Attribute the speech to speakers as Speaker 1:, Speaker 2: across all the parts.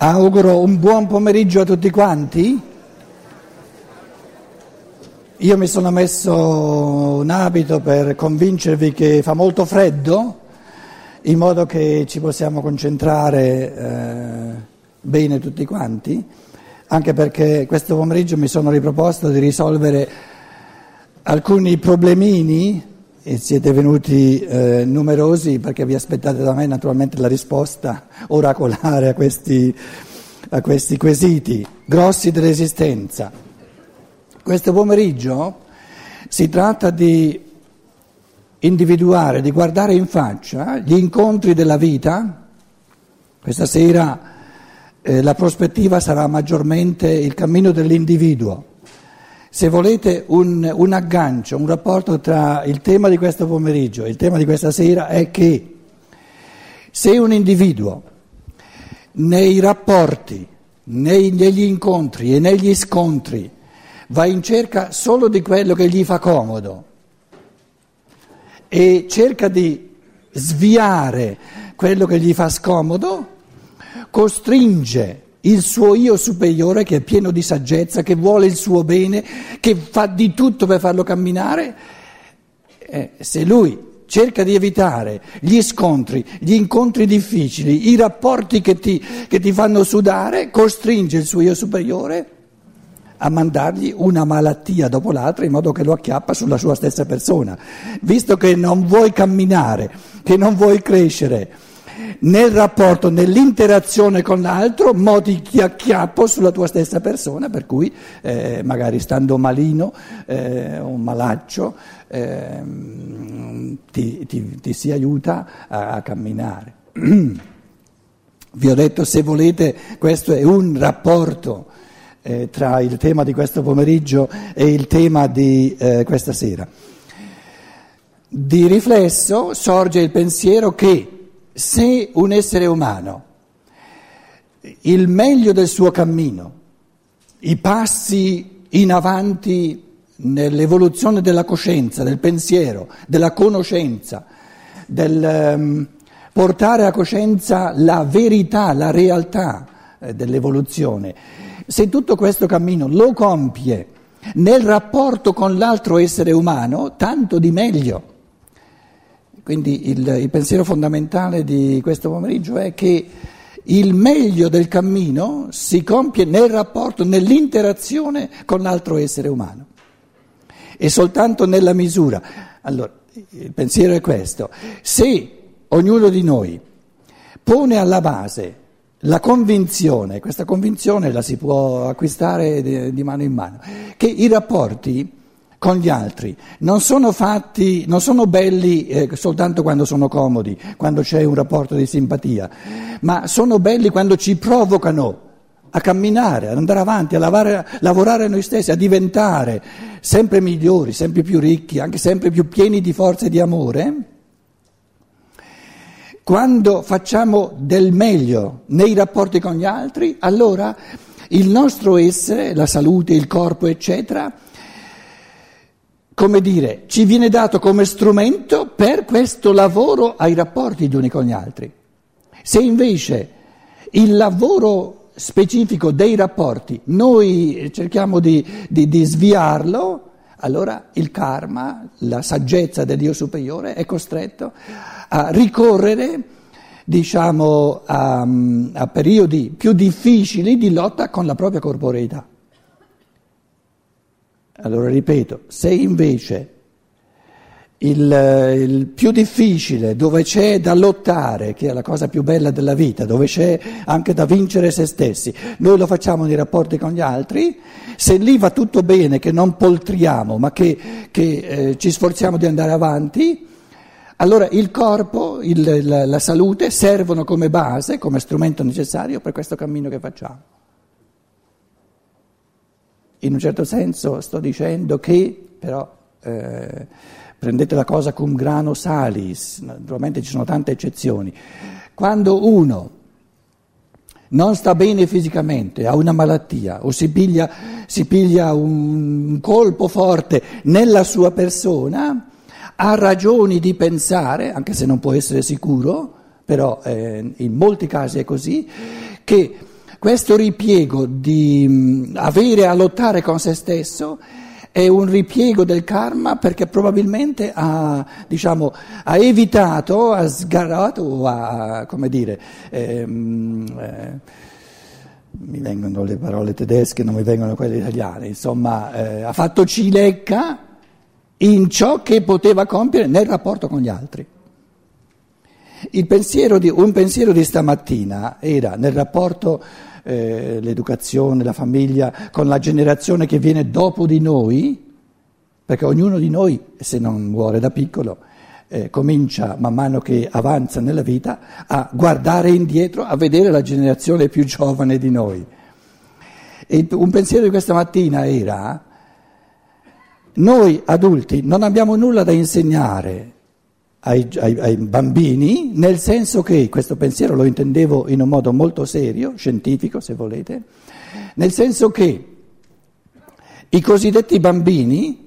Speaker 1: Auguro un buon pomeriggio a tutti quanti. Io mi sono messo un abito per convincervi che fa molto freddo, in modo che ci possiamo concentrare eh, bene tutti quanti, anche perché questo pomeriggio mi sono riproposto di risolvere alcuni problemini e siete venuti eh, numerosi perché vi aspettate da me naturalmente la risposta oracolare a questi, a questi quesiti grossi dell'esistenza. Questo pomeriggio si tratta di individuare, di guardare in faccia gli incontri della vita. Questa sera eh, la prospettiva sarà maggiormente il cammino dell'individuo se volete un, un, aggancio, un rapporto tra il tema di questo pomeriggio e il tema di questa sera è che se un individuo nei rapporti, nei, negli incontri e negli scontri va in cerca solo di quello che gli fa comodo e cerca di sviare quello che gli fa scomodo, costringe il suo io superiore che è pieno di saggezza, che vuole il suo bene, che fa di tutto per farlo camminare, eh, se lui cerca di evitare gli scontri, gli incontri difficili, i rapporti che ti, che ti fanno sudare, costringe il suo io superiore a mandargli una malattia dopo l'altra in modo che lo acchiappa sulla sua stessa persona. Visto che non vuoi camminare, che non vuoi crescere, nel rapporto, nell'interazione con l'altro, modi di acchiappo sulla tua stessa persona, per cui eh, magari stando malino eh, o malaccio eh, ti, ti, ti, si aiuta a, a camminare. Vi ho detto, se volete, questo è un rapporto eh, tra il tema di questo pomeriggio e il tema di eh, questa sera. Di riflesso sorge il pensiero che se un essere umano il meglio del suo cammino, i passi in avanti nell'evoluzione della coscienza, del pensiero, della conoscenza, del um, portare a coscienza la verità, la realtà eh, dell'evoluzione, se tutto questo cammino lo compie nel rapporto con l'altro essere umano, tanto di meglio. Quindi il, il pensiero fondamentale di questo pomeriggio è che il meglio del cammino si compie nel rapporto, nell'interazione con l'altro essere umano. E soltanto nella misura. Allora, il pensiero è questo. Se ognuno di noi pone alla base la convinzione, questa convinzione la si può acquistare di, mano in mano, che i rapporti con gli altri. Non sono fatti, non sono belli eh, soltanto quando sono comodi, quando c'è un rapporto di simpatia, ma sono belli quando ci provocano a camminare, ad andare avanti, a lavare, lavorare a noi stessi, a diventare sempre migliori, sempre più ricchi, anche sempre più pieni di forza e di amore. Quando facciamo del meglio nei rapporti con gli altri, allora il nostro essere, la salute, il corpo, eccetera, come dire, ci viene dato come strumento per questo lavoro ai rapporti gli uni con gli altri. Se invece il lavoro specifico dei rapporti noi cerchiamo di, di, di sviarlo, allora il karma, la saggezza del Dio superiore è costretto a ricorrere diciamo, a, a periodi più difficili di lotta con la propria corporeità. Allora ripeto, se invece il, il, più difficile, dove c'è da lottare, che è la cosa più bella della vita, dove c'è anche da vincere se stessi, noi lo facciamo nei rapporti con gli altri, se lì va tutto bene, che non poltriamo, ma che, che eh, ci sforziamo di andare avanti, allora il corpo, il, la, la salute servono come base, come strumento necessario per questo cammino che facciamo. In un certo senso sto dicendo che, però eh, prendete la cosa cum grano salis, naturalmente ci sono tante eccezioni, quando uno non sta bene fisicamente, ha una malattia o si piglia, si piglia un colpo forte nella sua persona, ha ragioni di pensare, anche se non può essere sicuro, però eh, in molti casi è così, che questo ripiego di mh, avere a lottare con se stesso è un ripiego del karma perché probabilmente ha, diciamo, ha evitato, ha sgarato ha, come dire, ehm, eh, mi vengono le parole tedesche, non mi vengono quelle italiane, insomma, eh, ha fatto cilecca in ciò che poteva compiere nel rapporto con gli altri. Pensiero di, un pensiero di stamattina era nel rapporto eh, l'educazione, la famiglia, con la generazione che viene dopo di noi, perché ognuno di noi, se non muore da piccolo, eh, comincia man mano che avanza nella vita a guardare indietro, a vedere la generazione più giovane di noi. E un pensiero di questa mattina era, noi adulti non abbiamo nulla da insegnare ai, ai, ai, bambini, nel senso che questo pensiero lo intendevo in un modo molto serio, scientifico se volete, nel senso che i cosiddetti bambini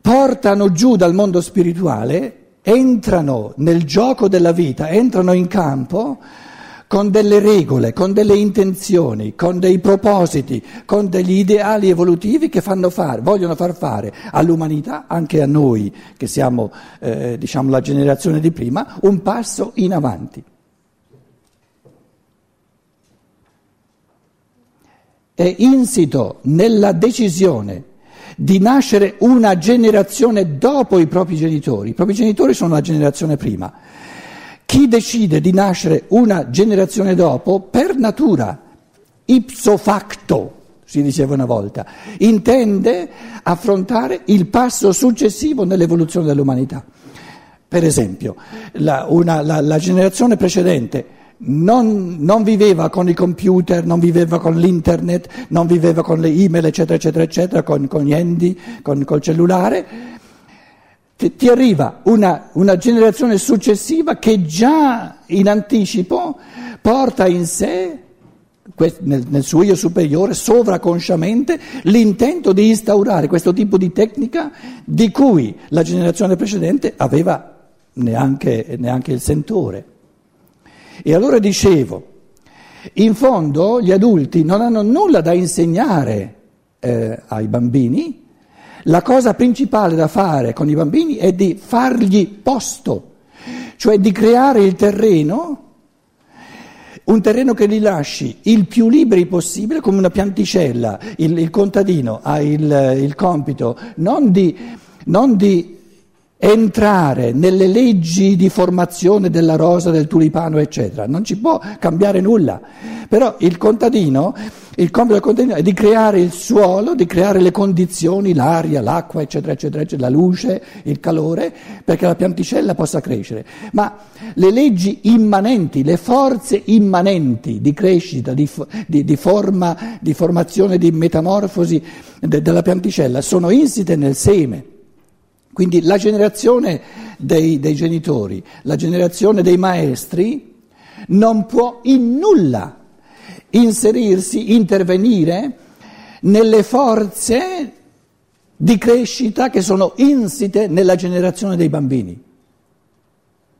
Speaker 1: portano giù dal mondo spirituale, entrano nel gioco della vita, entrano in campo con delle regole, con delle intenzioni, con dei propositi, con degli ideali evolutivi che fare, vogliono far fare all'umanità, anche a noi che siamo eh, diciamo, la generazione di prima, un passo in avanti. È insito nella decisione di nascere una generazione dopo i propri genitori. I propri genitori sono la generazione prima. Chi decide di nascere una generazione dopo, per natura, ipso facto, si diceva una volta, intende affrontare il passo successivo nell'evoluzione dell'umanità. Per esempio, la, una, la, la generazione precedente non, non, viveva con i computer, non viveva con l'internet, non viveva con le email, eccetera, eccetera, eccetera, con, con gli handy, con col cellulare ti, ti arriva una, una generazione successiva che già in anticipo porta in sé nel, nel, suo io superiore, sovraconsciamente, l'intento di instaurare questo tipo di tecnica di cui la generazione precedente aveva neanche, neanche il sentore. E allora dicevo, in fondo gli adulti non hanno nulla da insegnare eh, ai bambini, la cosa principale da fare con i bambini è di fargli posto, cioè di creare il terreno, un terreno che li lasci il più liberi possibile, come una pianticella. Il, il contadino ha il, il compito non di, non di entrare nelle leggi di formazione della rosa, del tulipano, eccetera. Non ci può cambiare nulla. Però il contadino, il compito del contadino è di creare il suolo, di creare le condizioni, l'aria, l'acqua, eccetera, eccetera, eccetera, la luce, il calore, perché la pianticella possa crescere. Ma le leggi immanenti, le forze immanenti di crescita, di, di, di, forma, di formazione, di metamorfosi de, della pianticella sono insite nel seme. Quindi la generazione dei, dei, genitori, la generazione dei maestri non può in nulla inserirsi, intervenire nelle forze di crescita che sono insite nella generazione dei bambini.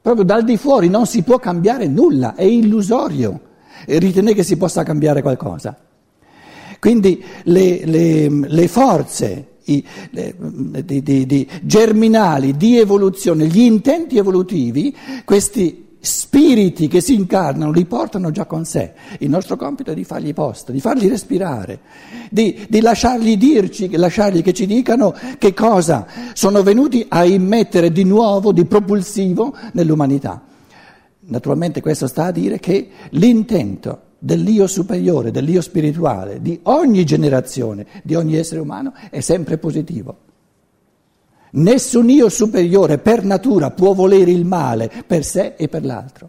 Speaker 1: Proprio dal di fuori non si può cambiare nulla, è illusorio ritenere che si possa cambiare qualcosa. Quindi le, le, le forze i, di, di, di germinali, di evoluzione, gli intenti evolutivi, questi spiriti che si incarnano li portano già con sé. Il nostro compito è di fargli posto, di farli respirare, di, di lasciargli dirci, lasciargli che ci dicano che cosa sono venuti a immettere di nuovo, di propulsivo nell'umanità. Naturalmente questo sta a dire che l'intento dell'io superiore, dell'io spirituale, di ogni generazione, di ogni essere umano, è sempre positivo. Nessun io superiore per natura può volere il male per sé e per l'altro.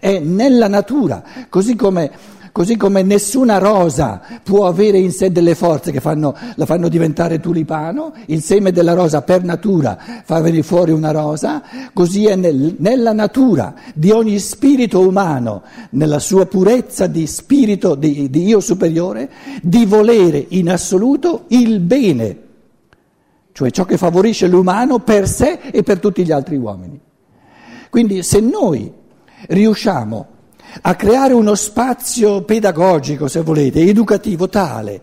Speaker 1: È nella natura, così come Così come nessuna rosa può avere in sé delle forze che fanno, la fanno diventare tulipano, il seme della rosa per natura fa venire fuori una rosa, così è nel, nella natura di ogni spirito umano, nella sua purezza di spirito di, di io superiore, di volere in assoluto il bene, cioè ciò che favorisce l'umano per sé e per tutti gli altri uomini. Quindi se noi riusciamo a creare uno spazio pedagogico, se volete, educativo tale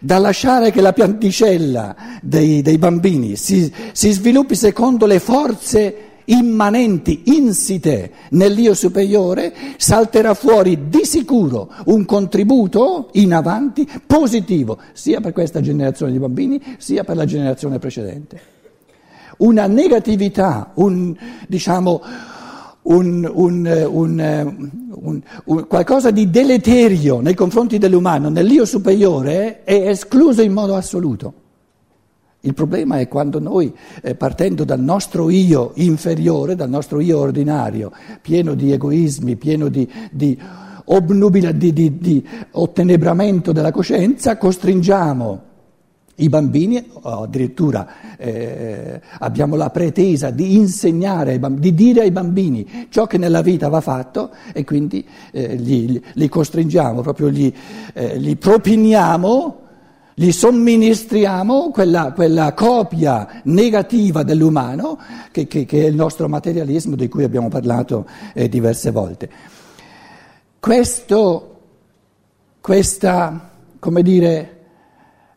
Speaker 1: da lasciare che la pianticella dei, dei bambini si, si sviluppi secondo le forze immanenti, insite nell'io superiore, salterà fuori di sicuro un contributo in avanti positivo, sia per questa generazione di bambini, sia per la generazione precedente. Una negatività, un, diciamo, un, un, qualcosa di deleterio nei confronti dell'umano, nell'io superiore, è escluso in modo assoluto. Il problema è quando noi, eh, partendo dal nostro io inferiore, dal nostro io ordinario, pieno di egoismi, pieno di, di, obnubila, di, di ottenebramento della coscienza, costringiamo i bambini, addirittura eh, abbiamo la pretesa di insegnare, di dire ai bambini ciò che nella vita va fatto e quindi eh, li, li, costringiamo, proprio li, eh, li propiniamo gli somministriamo quella, quella copia negativa dell'umano che, che, che, è il nostro materialismo di cui abbiamo parlato eh, diverse volte. Questo, questa, come dire,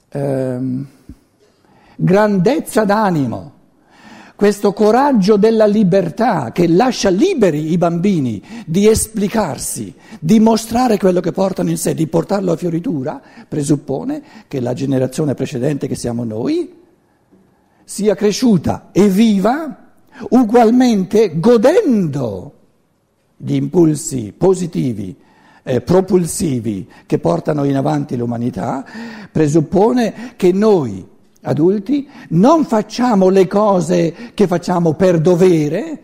Speaker 1: ehm, grandezza d'animo questo coraggio della libertà che lascia liberi i bambini di esplicarsi, di mostrare quello che portano in sé, di portarlo a fioritura, presuppone che la generazione precedente che siamo noi sia cresciuta e viva ugualmente godendo gli impulsi positivi, eh, propulsivi che portano in avanti l'umanità, presuppone che noi adulti, non facciamo le cose che facciamo per dovere,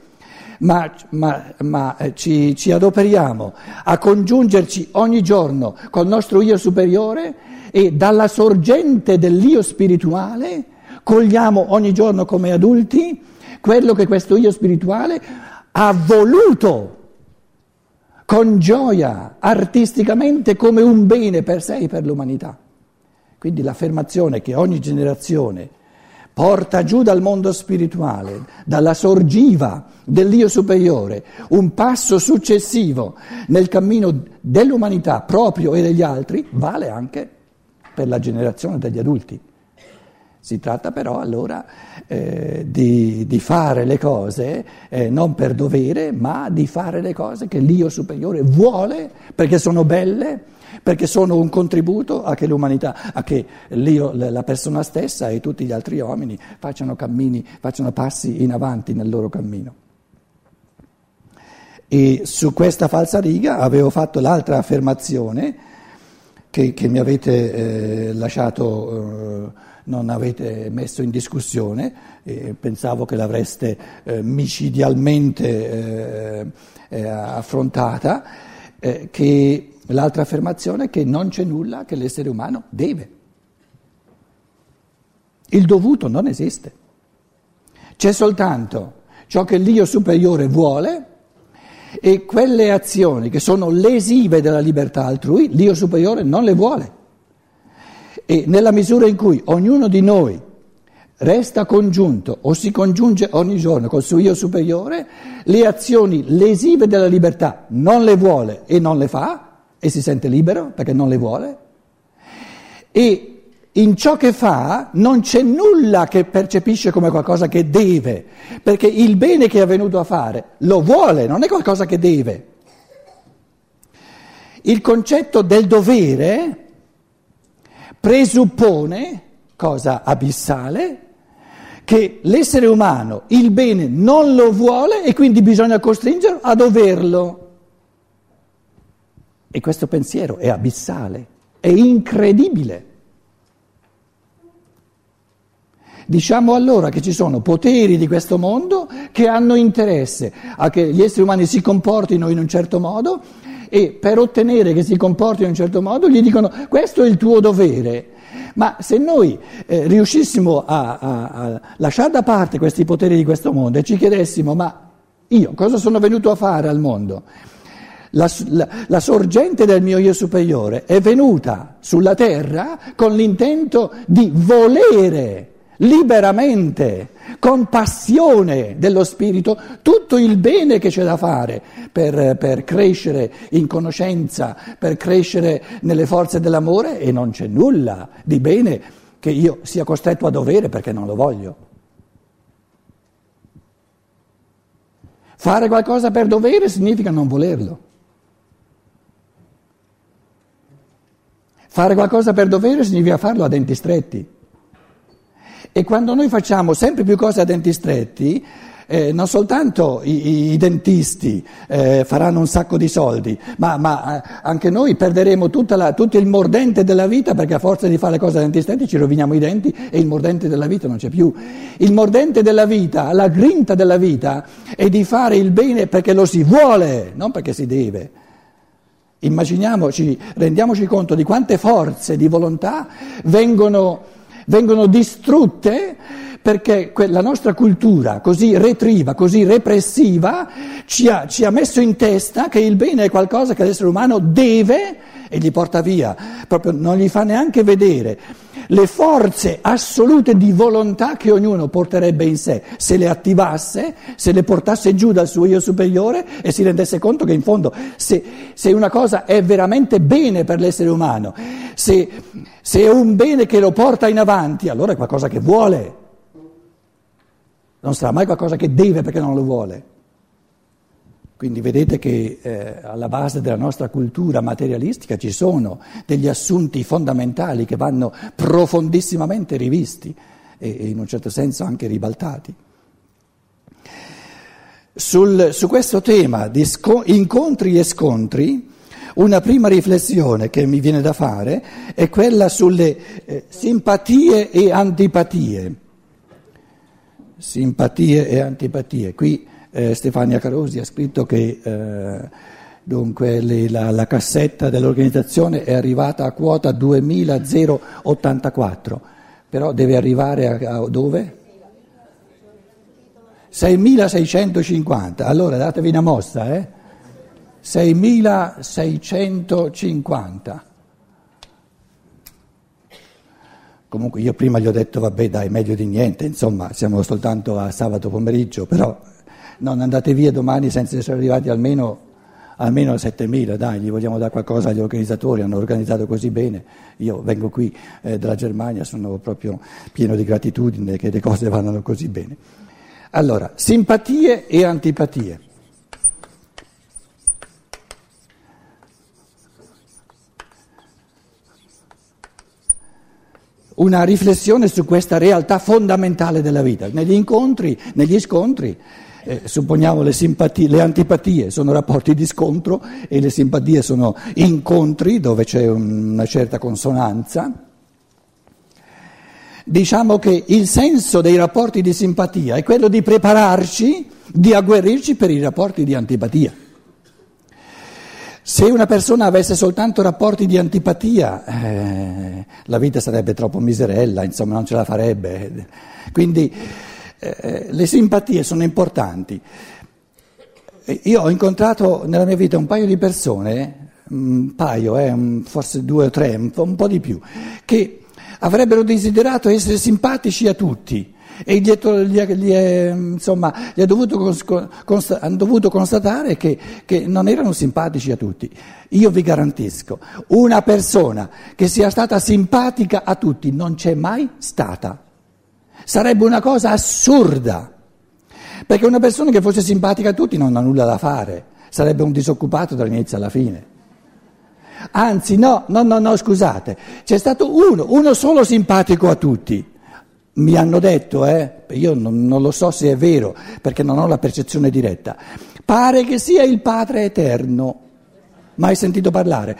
Speaker 1: ma, ma, ma eh, ci, ci, adoperiamo a congiungerci ogni giorno col nostro io superiore e dalla sorgente dell'io spirituale cogliamo ogni giorno come adulti quello che questo io spirituale ha voluto con gioia, artisticamente, come un bene per sé e per l'umanità. Quindi l'affermazione che ogni generazione porta giù dal mondo spirituale, dalla sorgiva dell'io superiore, un passo successivo nel cammino dell'umanità proprio e degli altri, vale anche per la generazione degli adulti. Si tratta però allora eh, di, di, fare le cose eh, non per dovere, ma di fare le cose che l'io superiore vuole perché sono belle perché sono un contributo a che l'umanità, a che l'io, la persona stessa e tutti gli altri uomini facciano cammini, facciano passi in avanti nel loro cammino. E su questa falsa riga avevo fatto l'altra affermazione che, che mi avete eh, lasciato, eh, non avete messo in discussione, eh, pensavo che l'avreste eh, micidialmente eh, eh, affrontata, che L'altra affermazione è che non c'è nulla che l'essere umano deve. Il dovuto non esiste. C'è soltanto ciò che l'io superiore vuole e quelle azioni che sono lesive della libertà altrui, l'io superiore non le vuole. E nella misura in cui ognuno di noi resta congiunto o si congiunge ogni giorno col suo io superiore, le azioni lesive della libertà non le vuole e non le fa, e si sente libero perché non le vuole e in ciò che fa non c'è nulla che percepisce come qualcosa che deve, perché il bene che è venuto a fare lo vuole, non è qualcosa che deve. Il concetto del dovere presuppone, cosa abissale, che l'essere umano il bene non lo vuole e quindi bisogna costringerlo a doverlo. E questo pensiero è abissale, è incredibile. Diciamo allora che ci sono poteri di questo mondo che hanno interesse a che gli esseri umani si comportino in un certo modo e per ottenere che si comportino in un certo modo gli dicono questo è il tuo dovere. Ma se noi eh, riuscissimo a, a, a lasciare da parte questi poteri di questo mondo e ci chiedessimo ma io cosa sono venuto a fare al mondo? La, la, la, sorgente del mio io superiore è venuta sulla terra con l'intento di volere liberamente, con passione dello spirito, tutto il bene che c'è da fare per, per, crescere in conoscenza, per crescere nelle forze dell'amore e non c'è nulla di bene che io sia costretto a dovere perché non lo voglio. Fare qualcosa per dovere significa non volerlo. Fare qualcosa per dovere significa farlo a denti stretti. E quando noi facciamo sempre più cose a denti stretti, eh, non soltanto i, i dentisti eh, faranno un sacco di soldi, ma, ma eh, anche noi perderemo la, tutto il mordente della vita perché a forza di fare le cose a denti stretti ci roviniamo i denti e il mordente della vita non c'è più. Il mordente della vita, la grinta della vita è di fare il bene perché lo si vuole, non perché si deve. Immaginiamoci, rendiamoci conto di quante forze di volontà vengono, vengono distrutte perché la nostra cultura così retriva, così repressiva, ci ha, ci ha, messo in testa che il bene è qualcosa che l'essere umano deve e gli porta via, proprio non gli fa neanche vedere le forze assolute di volontà che ognuno porterebbe in sé, se le attivasse, se le portasse giù dal suo io superiore e si rendesse conto che in fondo se, se una cosa è veramente bene per l'essere umano, se, se è un bene che lo porta in avanti, allora è qualcosa che vuole non sarà mai qualcosa che deve perché non lo vuole. Quindi vedete che eh, alla base della nostra cultura materialistica ci sono degli assunti fondamentali che vanno profondissimamente rivisti e, e in un certo senso anche ribaltati. Sul, su questo tema di sco- incontri e scontri, una prima riflessione che mi viene da fare è quella sulle eh, simpatie e antipatie simpatie e antipatie. Qui eh, Stefania Carosi ha scritto che eh, dunque, le, la, la, cassetta dell'organizzazione è arrivata a quota 2084, però deve arrivare a, a dove? 6.650, allora datevi una mossa, eh? 6.650. Comunque io prima gli ho detto vabbè dai meglio di niente, insomma siamo soltanto a sabato pomeriggio, però non andate via domani senza essere arrivati almeno, almeno a 7.000, dai gli vogliamo dare qualcosa agli organizzatori, hanno organizzato così bene, io vengo qui eh, dalla Germania, sono proprio pieno di gratitudine che le cose vadano così bene. Allora, simpatie e antipatie. una riflessione su questa realtà fondamentale della vita. Negli incontri, negli scontri, eh, supponiamo le, simpatie, le antipatie sono rapporti di scontro e le simpatie sono incontri dove c'è una certa consonanza. Diciamo che il senso dei rapporti di simpatia è quello di prepararci, di agguerrirci per i rapporti di antipatia. Se una persona avesse soltanto rapporti di antipatia, eh, la vita sarebbe troppo miserella, insomma non ce la farebbe. Quindi eh, le simpatie sono importanti. Io ho incontrato nella mia vita un paio di persone, un paio, eh, forse due o tre, un po' di più, che avrebbero desiderato essere simpatici a tutti e gli, hanno dovuto constatare che, che non erano simpatici a tutti. Io vi garantisco, una persona che sia stata simpatica a tutti non c'è mai stata. Sarebbe una cosa assurda, perché una persona che fosse simpatica a tutti non ha nulla da fare, sarebbe un disoccupato dall'inizio alla fine. Anzi, no, no, no, no, scusate, c'è stato uno, uno solo simpatico a tutti mi hanno detto, eh, io non, non, lo so se è vero perché non ho la percezione diretta, pare che sia il Padre Eterno. Mai sentito parlare?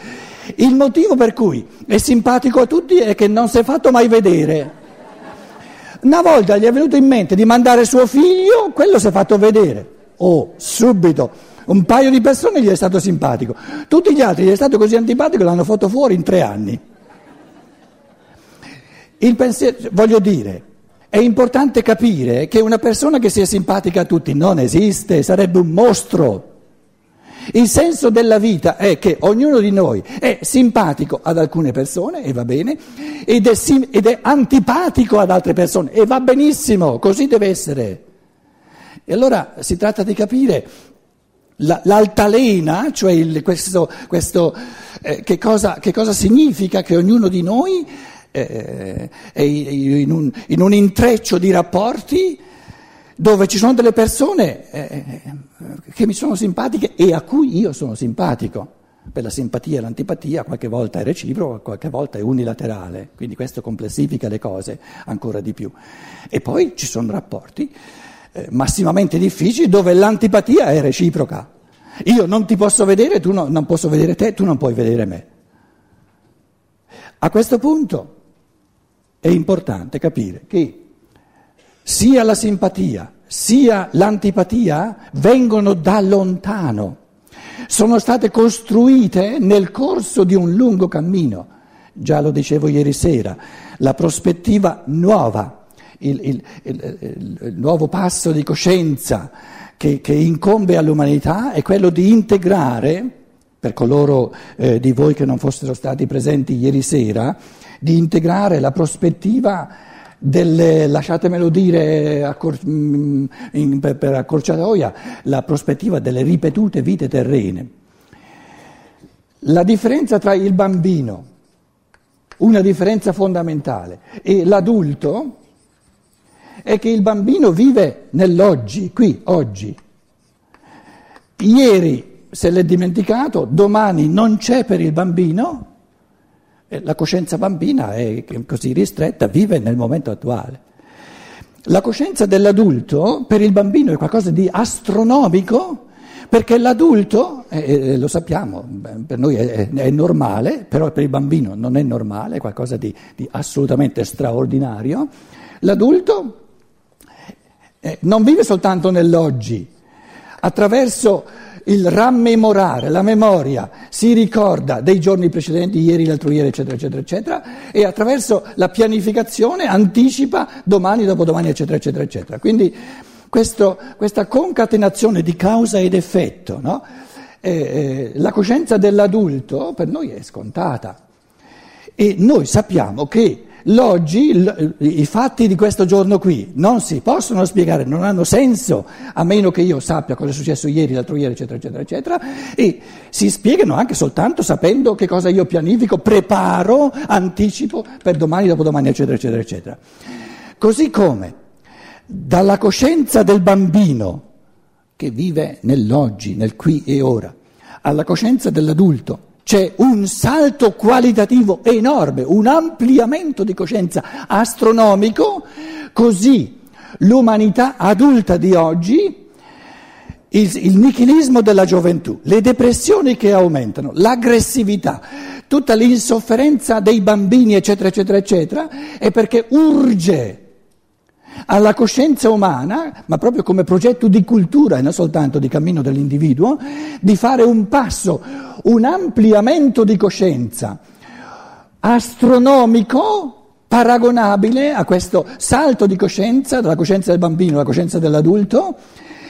Speaker 1: Il motivo per cui è simpatico a tutti è che non si è fatto mai vedere. Una volta gli è venuto in mente di mandare suo figlio, quello si è fatto vedere. Oh, subito, un paio di persone gli è stato simpatico. Tutti gli altri gli è stato così antipatico che l'hanno fatto fuori in tre anni. Il pensiero, voglio dire, è importante capire che una persona che sia simpatica a tutti non esiste, sarebbe un mostro. Il senso della vita è che ognuno di noi è simpatico ad alcune persone e va bene, ed è, sim- ed è antipatico ad altre persone e va benissimo, così deve essere. E allora si tratta di capire la, l'altalena, cioè il, questo, questo eh, che, cosa, che, cosa, significa che ognuno di noi eh, è in un, in un intreccio di rapporti dove ci sono delle persone eh, che mi sono simpatiche e a cui io sono simpatico. Per la simpatia e l'antipatia qualche volta è reciproco, qualche volta è unilaterale, quindi questo complessifica le cose ancora di più. E poi ci sono rapporti eh, massimamente difficili dove l'antipatia è reciproca. Io non ti posso vedere, tu no, non posso vedere te, tu non puoi vedere me. A questo punto è importante capire che sia la simpatia sia l'antipatia vengono da lontano, sono state costruite nel corso di un lungo cammino. Già lo dicevo ieri sera, la prospettiva nuova, il, il, il, il nuovo passo di coscienza che, che, incombe all'umanità è quello di integrare, per coloro eh, di voi che non fossero stati presenti ieri sera, di integrare la prospettiva delle, lasciatemelo dire accor- mm, in, per, per accorciatoia, la prospettiva delle ripetute vite terrene. La differenza tra il bambino, una differenza fondamentale, e l'adulto è che il bambino vive nell'oggi, qui, oggi. Ieri se l'è dimenticato, domani non c'è per il bambino la coscienza bambina è così ristretta, vive nel momento attuale. La coscienza dell'adulto per il bambino è qualcosa di astronomico perché l'adulto, eh, lo sappiamo, per noi è, è, normale, però per il bambino non è normale, è qualcosa di, di assolutamente straordinario. L'adulto eh, non vive soltanto nell'oggi, attraverso il rammemorare, la memoria, si ricorda dei giorni precedenti, ieri, l'altro ieri, eccetera, eccetera, eccetera, e attraverso la pianificazione anticipa domani, dopodomani, eccetera, eccetera, eccetera. Quindi questo, questa concatenazione di causa ed effetto, no? eh, eh, la coscienza dell'adulto per noi è scontata. E noi sappiamo che L'oggi, i fatti di questo giorno qui non si possono spiegare, non hanno senso, a meno che io sappia cosa è successo ieri, l'altro ieri, eccetera, eccetera, eccetera, e si spiegano anche soltanto sapendo che cosa io pianifico, preparo, anticipo per domani, dopodomani, eccetera, eccetera, eccetera. Così come dalla coscienza del bambino che vive nell'oggi, nel qui e ora, alla coscienza dell'adulto c'è un salto qualitativo enorme, un ampliamento di coscienza astronomico, così l'umanità adulta di oggi, il, il nichilismo della gioventù, le depressioni che aumentano, l'aggressività, tutta l'insofferenza dei bambini, eccetera, eccetera, eccetera, è perché urge alla coscienza umana, ma proprio come progetto di cultura e non soltanto di cammino dell'individuo, di fare un passo, un ampliamento di coscienza astronomico paragonabile a questo salto di coscienza, dalla coscienza del bambino alla coscienza dell'adulto,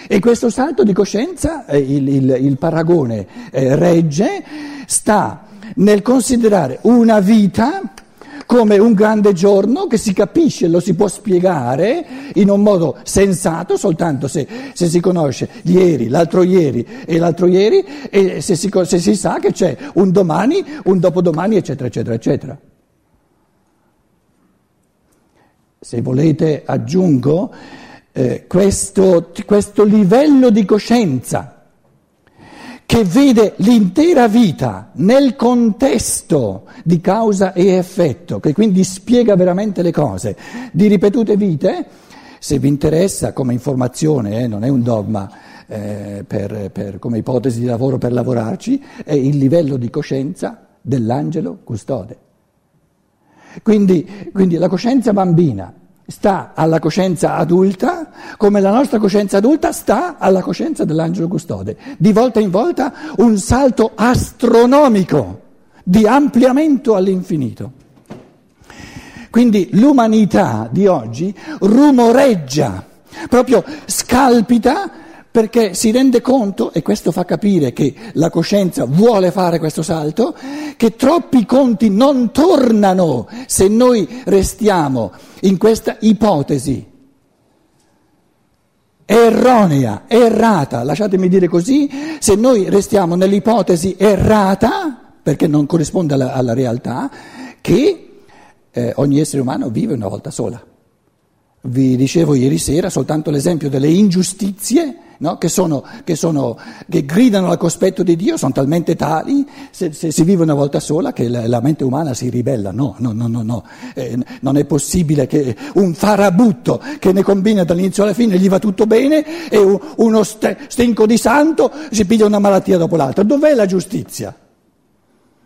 Speaker 1: e questo salto di coscienza, eh, il, il, il, paragone eh, regge, sta nel considerare una vita come un grande giorno che si capisce, lo si può spiegare in un modo sensato soltanto se, se si conosce ieri, l'altro ieri e l'altro ieri e se si, se si sa che c'è un domani, un dopodomani, eccetera, eccetera, eccetera. Se volete aggiungo eh, questo, questo livello di coscienza che vede l'intera vita nel contesto di causa e effetto, che quindi spiega veramente le cose, di ripetute vite, se vi interessa come informazione, eh, non è un dogma eh, per, per, come ipotesi di lavoro per lavorarci, è il livello di coscienza dell'angelo custode. Quindi, quindi la coscienza bambina sta alla coscienza adulta come la nostra coscienza adulta sta alla coscienza dell'angelo custode. Di volta in volta un salto astronomico di ampliamento all'infinito. Quindi l'umanità di oggi rumoreggia, proprio scalpita perché si rende conto, e questo fa capire che la coscienza vuole fare questo salto, che troppi conti non tornano se noi restiamo in questa ipotesi erronea, errata, lasciatemi dire così, se noi restiamo nell'ipotesi errata, perché non corrisponde alla, alla realtà, che eh, ogni essere umano vive una volta sola. Vi dicevo ieri sera soltanto l'esempio delle ingiustizie no? che, sono, che, sono, che, gridano al cospetto di Dio, sono talmente tali, se, se, si vive una volta sola, che la, la mente umana si ribella. No, no, no, no, no. Eh, non è possibile che un farabutto che ne combina dall'inizio alla fine gli va tutto bene e uno stinco di santo si piglia una malattia dopo l'altra. Dov'è la giustizia?